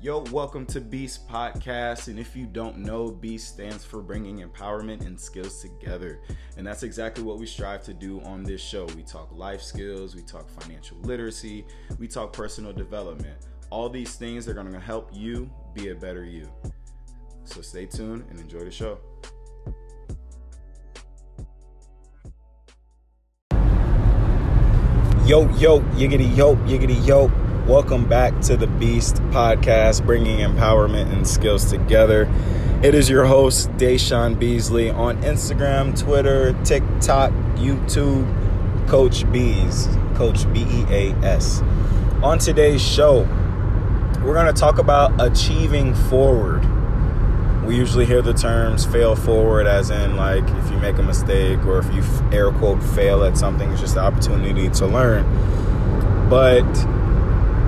Yo, welcome to Beast Podcast. And if you don't know, Beast stands for bringing empowerment and skills together. And that's exactly what we strive to do on this show. We talk life skills, we talk financial literacy, we talk personal development. All these things are going to help you be a better you. So stay tuned and enjoy the show. Yo, yo, yiggity, yo, yiggity, yo. Welcome back to the Beast Podcast, bringing empowerment and skills together. It is your host, Deshaun Beasley, on Instagram, Twitter, TikTok, YouTube, Coach Beas, Coach B E A S. On today's show, we're going to talk about achieving forward. We usually hear the terms fail forward, as in, like, if you make a mistake or if you air quote fail at something, it's just the opportunity to learn. But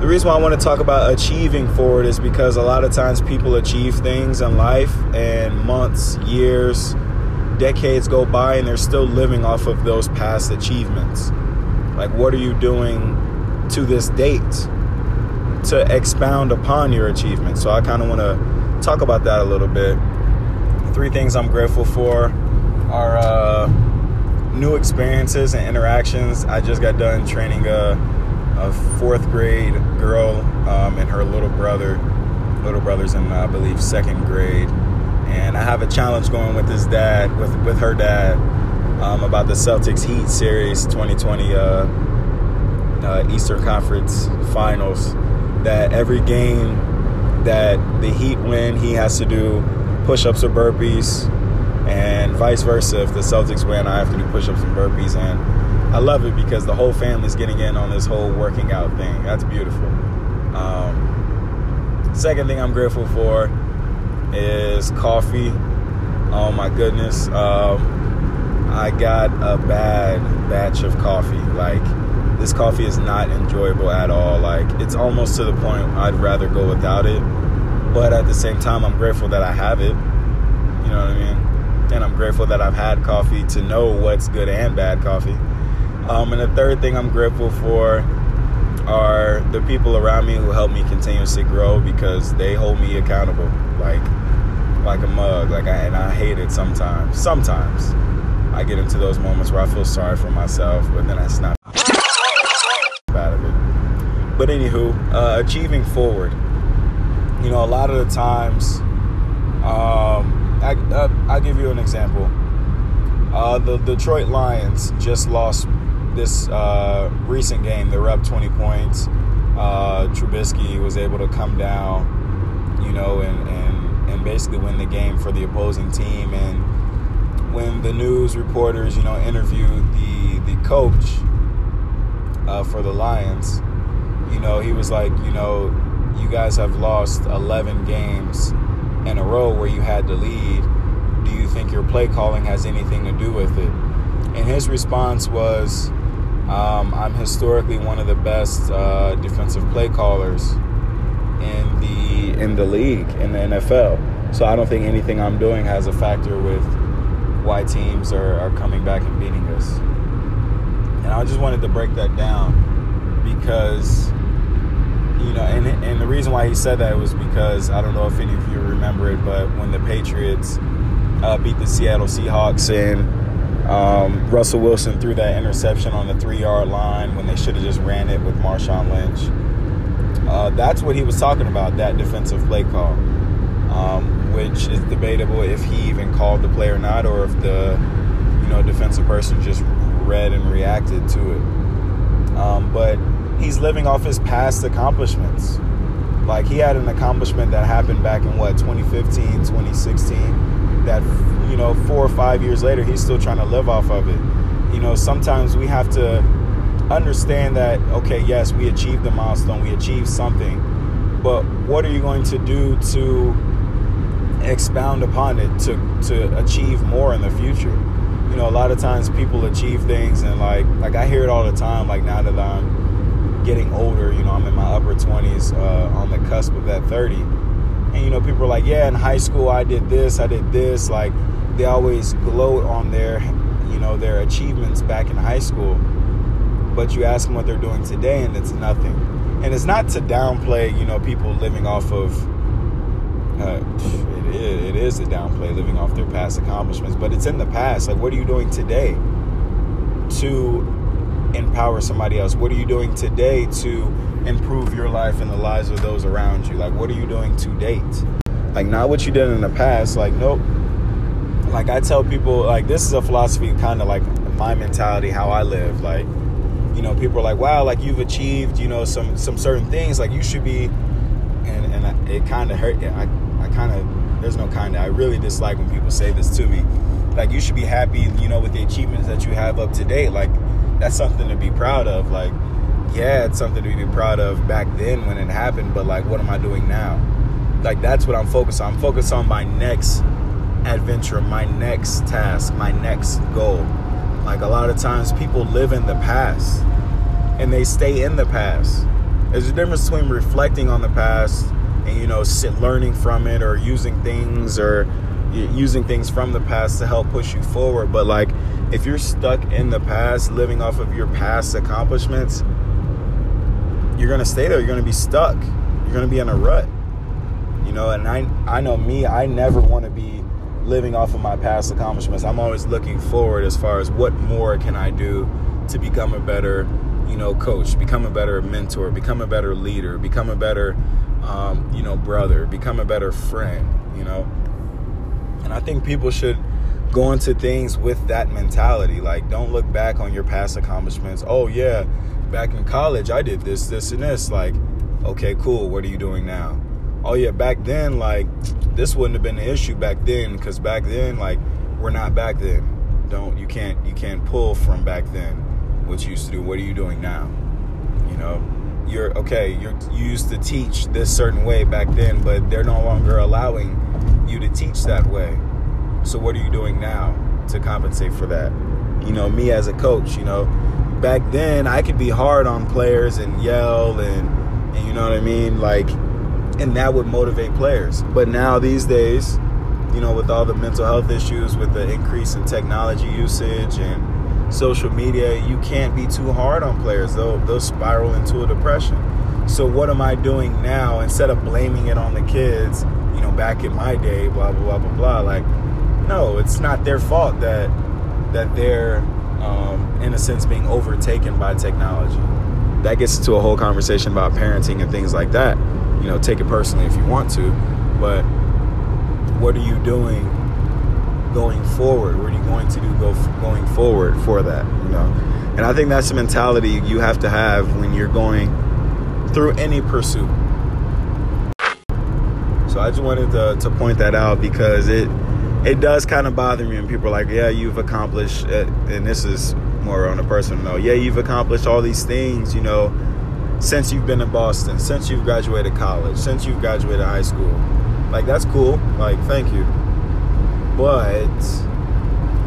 the reason why I want to talk about achieving forward is because a lot of times people achieve things in life and months, years, decades go by and they're still living off of those past achievements. Like, what are you doing to this date to expound upon your achievements? So, I kind of want to talk about that a little bit. Three things I'm grateful for are uh, new experiences and interactions. I just got done training a a fourth grade girl um, and her little brother. Little brother's in, I believe, second grade. And I have a challenge going with his dad, with, with her dad, um, about the Celtics Heat Series 2020 uh, uh, Eastern Conference Finals. That every game that the Heat win, he has to do push ups or burpees, and vice versa. If the Celtics win, I have to do push ups and burpees. And I love it because the whole family's getting in on this whole working out thing. That's beautiful. Um, second thing I'm grateful for is coffee. Oh my goodness. Um, I got a bad batch of coffee. Like, this coffee is not enjoyable at all. Like, it's almost to the point I'd rather go without it. But at the same time, I'm grateful that I have it. You know what I mean? And I'm grateful that I've had coffee to know what's good and bad coffee. Um, and the third thing I'm grateful for are the people around me who help me continuously grow because they hold me accountable, like like a mug. Like I and I hate it sometimes. Sometimes I get into those moments where I feel sorry for myself, but then I snap out of it. But anywho, uh, achieving forward. You know, a lot of the times, um, I, uh, I'll give you an example. Uh, the Detroit Lions just lost this uh, recent game, they were up 20 points. Uh, Trubisky was able to come down, you know, and, and, and basically win the game for the opposing team. And when the news reporters, you know, interviewed the, the coach uh, for the Lions, you know, he was like, you know, you guys have lost 11 games in a row where you had to lead. Do you think your play calling has anything to do with it? And his response was, um, I'm historically one of the best uh, defensive play callers in the in the league in the NFL. So I don't think anything I'm doing has a factor with why teams are, are coming back and beating us. And I just wanted to break that down because you know, and and the reason why he said that was because I don't know if any of you remember it, but when the Patriots uh, beat the Seattle Seahawks in um, Russell Wilson threw that interception on the three yard line when they should have just ran it with Marshawn Lynch. Uh, that's what he was talking about, that defensive play call, um, which is debatable if he even called the play or not, or if the you know defensive person just read and reacted to it. Um, but he's living off his past accomplishments. Like he had an accomplishment that happened back in what 2015, 2016 that you know, four or five years later, he's still trying to live off of it. You know, sometimes we have to understand that, okay, yes, we achieved the milestone, we achieved something, but what are you going to do to expound upon it to, to achieve more in the future? You know, a lot of times people achieve things and like, like I hear it all the time, like now that I'm getting older, you know, I'm in my upper 20s, uh, on the cusp of that 30. And, you know, people are like, yeah, in high school I did this, I did this. Like, they always gloat on their, you know, their achievements back in high school. But you ask them what they're doing today, and it's nothing. and it's not to downplay, you know, people living off of. Uh, it is, it is a downplay living off their past accomplishments, but it's in the past. Like, what are you doing today to empower somebody else? What are you doing today to improve your life and the lives of those around you? Like, what are you doing to date? Like, not what you did in the past. Like, nope. Like, I tell people, like, this is a philosophy, kind of like my mentality, how I live. Like, you know people are like wow like you've achieved you know some some certain things like you should be and and it kind of hurt i i kind of there's no kind of i really dislike when people say this to me like you should be happy you know with the achievements that you have up to date like that's something to be proud of like yeah it's something to be proud of back then when it happened but like what am i doing now like that's what i'm focused on i'm focused on my next adventure my next task my next goal like a lot of times people live in the past and they stay in the past. There's a difference between reflecting on the past and you know sit, learning from it or using things or using things from the past to help push you forward. But like if you're stuck in the past, living off of your past accomplishments, you're gonna stay there. You're gonna be stuck. You're gonna be in a rut. You know, and I I know me. I never want to be living off of my past accomplishments. I'm always looking forward as far as what more can I do to become a better, you know, coach, become a better mentor, become a better leader, become a better, um, you know, brother, become a better friend, you know. And I think people should go into things with that mentality. Like, don't look back on your past accomplishments. Oh, yeah, back in college, I did this, this, and this. Like, okay, cool. What are you doing now? oh yeah, back then, like this wouldn't have been an issue back then because back then, like we're not back then. Don't you can't you can't pull from back then what you used to do. What are you doing now? You know, you're okay. You're you used to teach this certain way back then, but they're no longer allowing you to teach that way. So what are you doing now to compensate for that? You know, me as a coach, you know, back then I could be hard on players and yell and and you know what I mean, like and that would motivate players. But now these days, you know, with all the mental health issues, with the increase in technology usage and social media, you can't be too hard on players. They'll they'll spiral into a depression. So what am I doing now instead of blaming it on the kids? You know, back in my day, blah blah blah blah blah. Like, no, it's not their fault that that they're um, in a sense being overtaken by technology. That gets into a whole conversation about parenting and things like that you know, take it personally if you want to, but what are you doing going forward? What are you going to do go going forward for that? You know, and I think that's the mentality you have to have when you're going through any pursuit. So I just wanted to, to point that out because it it does kind of bother me when people are like, "Yeah, you've accomplished," and this is more on a personal note. Yeah, you've accomplished all these things, you know since you've been in Boston, since you've graduated college, since you've graduated high school. Like that's cool. Like thank you. But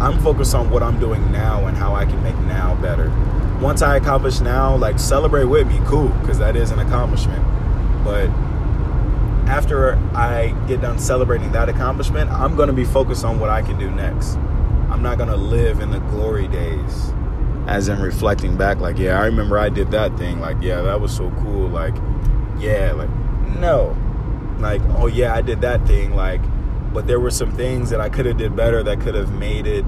I'm focused on what I'm doing now and how I can make now better. Once I accomplish now, like celebrate with me, cool, because that is an accomplishment. But after I get done celebrating that accomplishment, I'm going to be focused on what I can do next. I'm not going to live in the glory days as in reflecting back like yeah i remember i did that thing like yeah that was so cool like yeah like no like oh yeah i did that thing like but there were some things that i could have did better that could have made it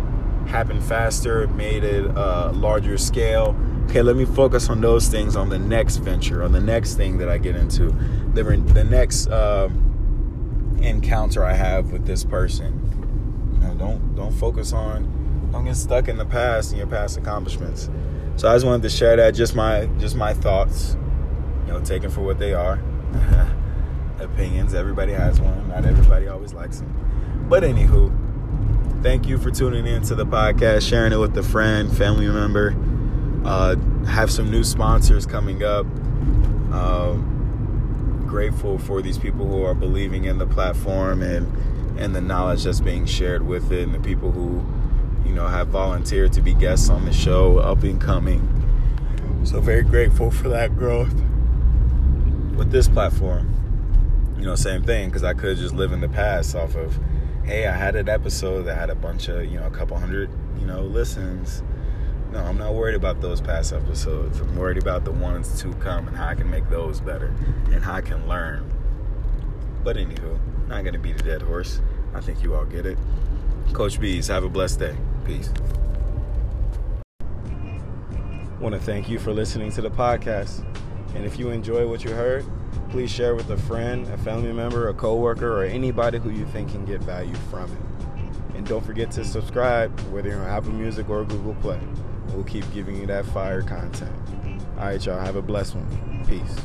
happen faster made it uh, larger scale okay let me focus on those things on the next venture on the next thing that i get into the, the next uh, encounter i have with this person you know, don't don't focus on don't get stuck in the past and your past accomplishments. So I just wanted to share that, just my just my thoughts, you know, taken for what they are. Opinions. Everybody has one. Not everybody always likes them. But anywho, thank you for tuning in to the podcast, sharing it with a friend, family member. Uh, have some new sponsors coming up. Uh, grateful for these people who are believing in the platform and and the knowledge that's being shared with it, and the people who you know, have volunteered to be guests on the show, up and coming. So very grateful for that growth. With this platform, you know, same thing because I could just live in the past off of, hey, I had an episode that had a bunch of, you know, a couple hundred, you know, listens. No, I'm not worried about those past episodes. I'm worried about the ones to come and how I can make those better and how I can learn. But anywho, not gonna beat a dead horse. I think you all get it. Coach Beas, have a blessed day. Peace. Want to thank you for listening to the podcast. And if you enjoy what you heard, please share with a friend, a family member, a coworker, or anybody who you think can get value from it. And don't forget to subscribe, whether you're on Apple Music or Google Play. We'll keep giving you that fire content. All right, y'all. Have a blessed one. Peace.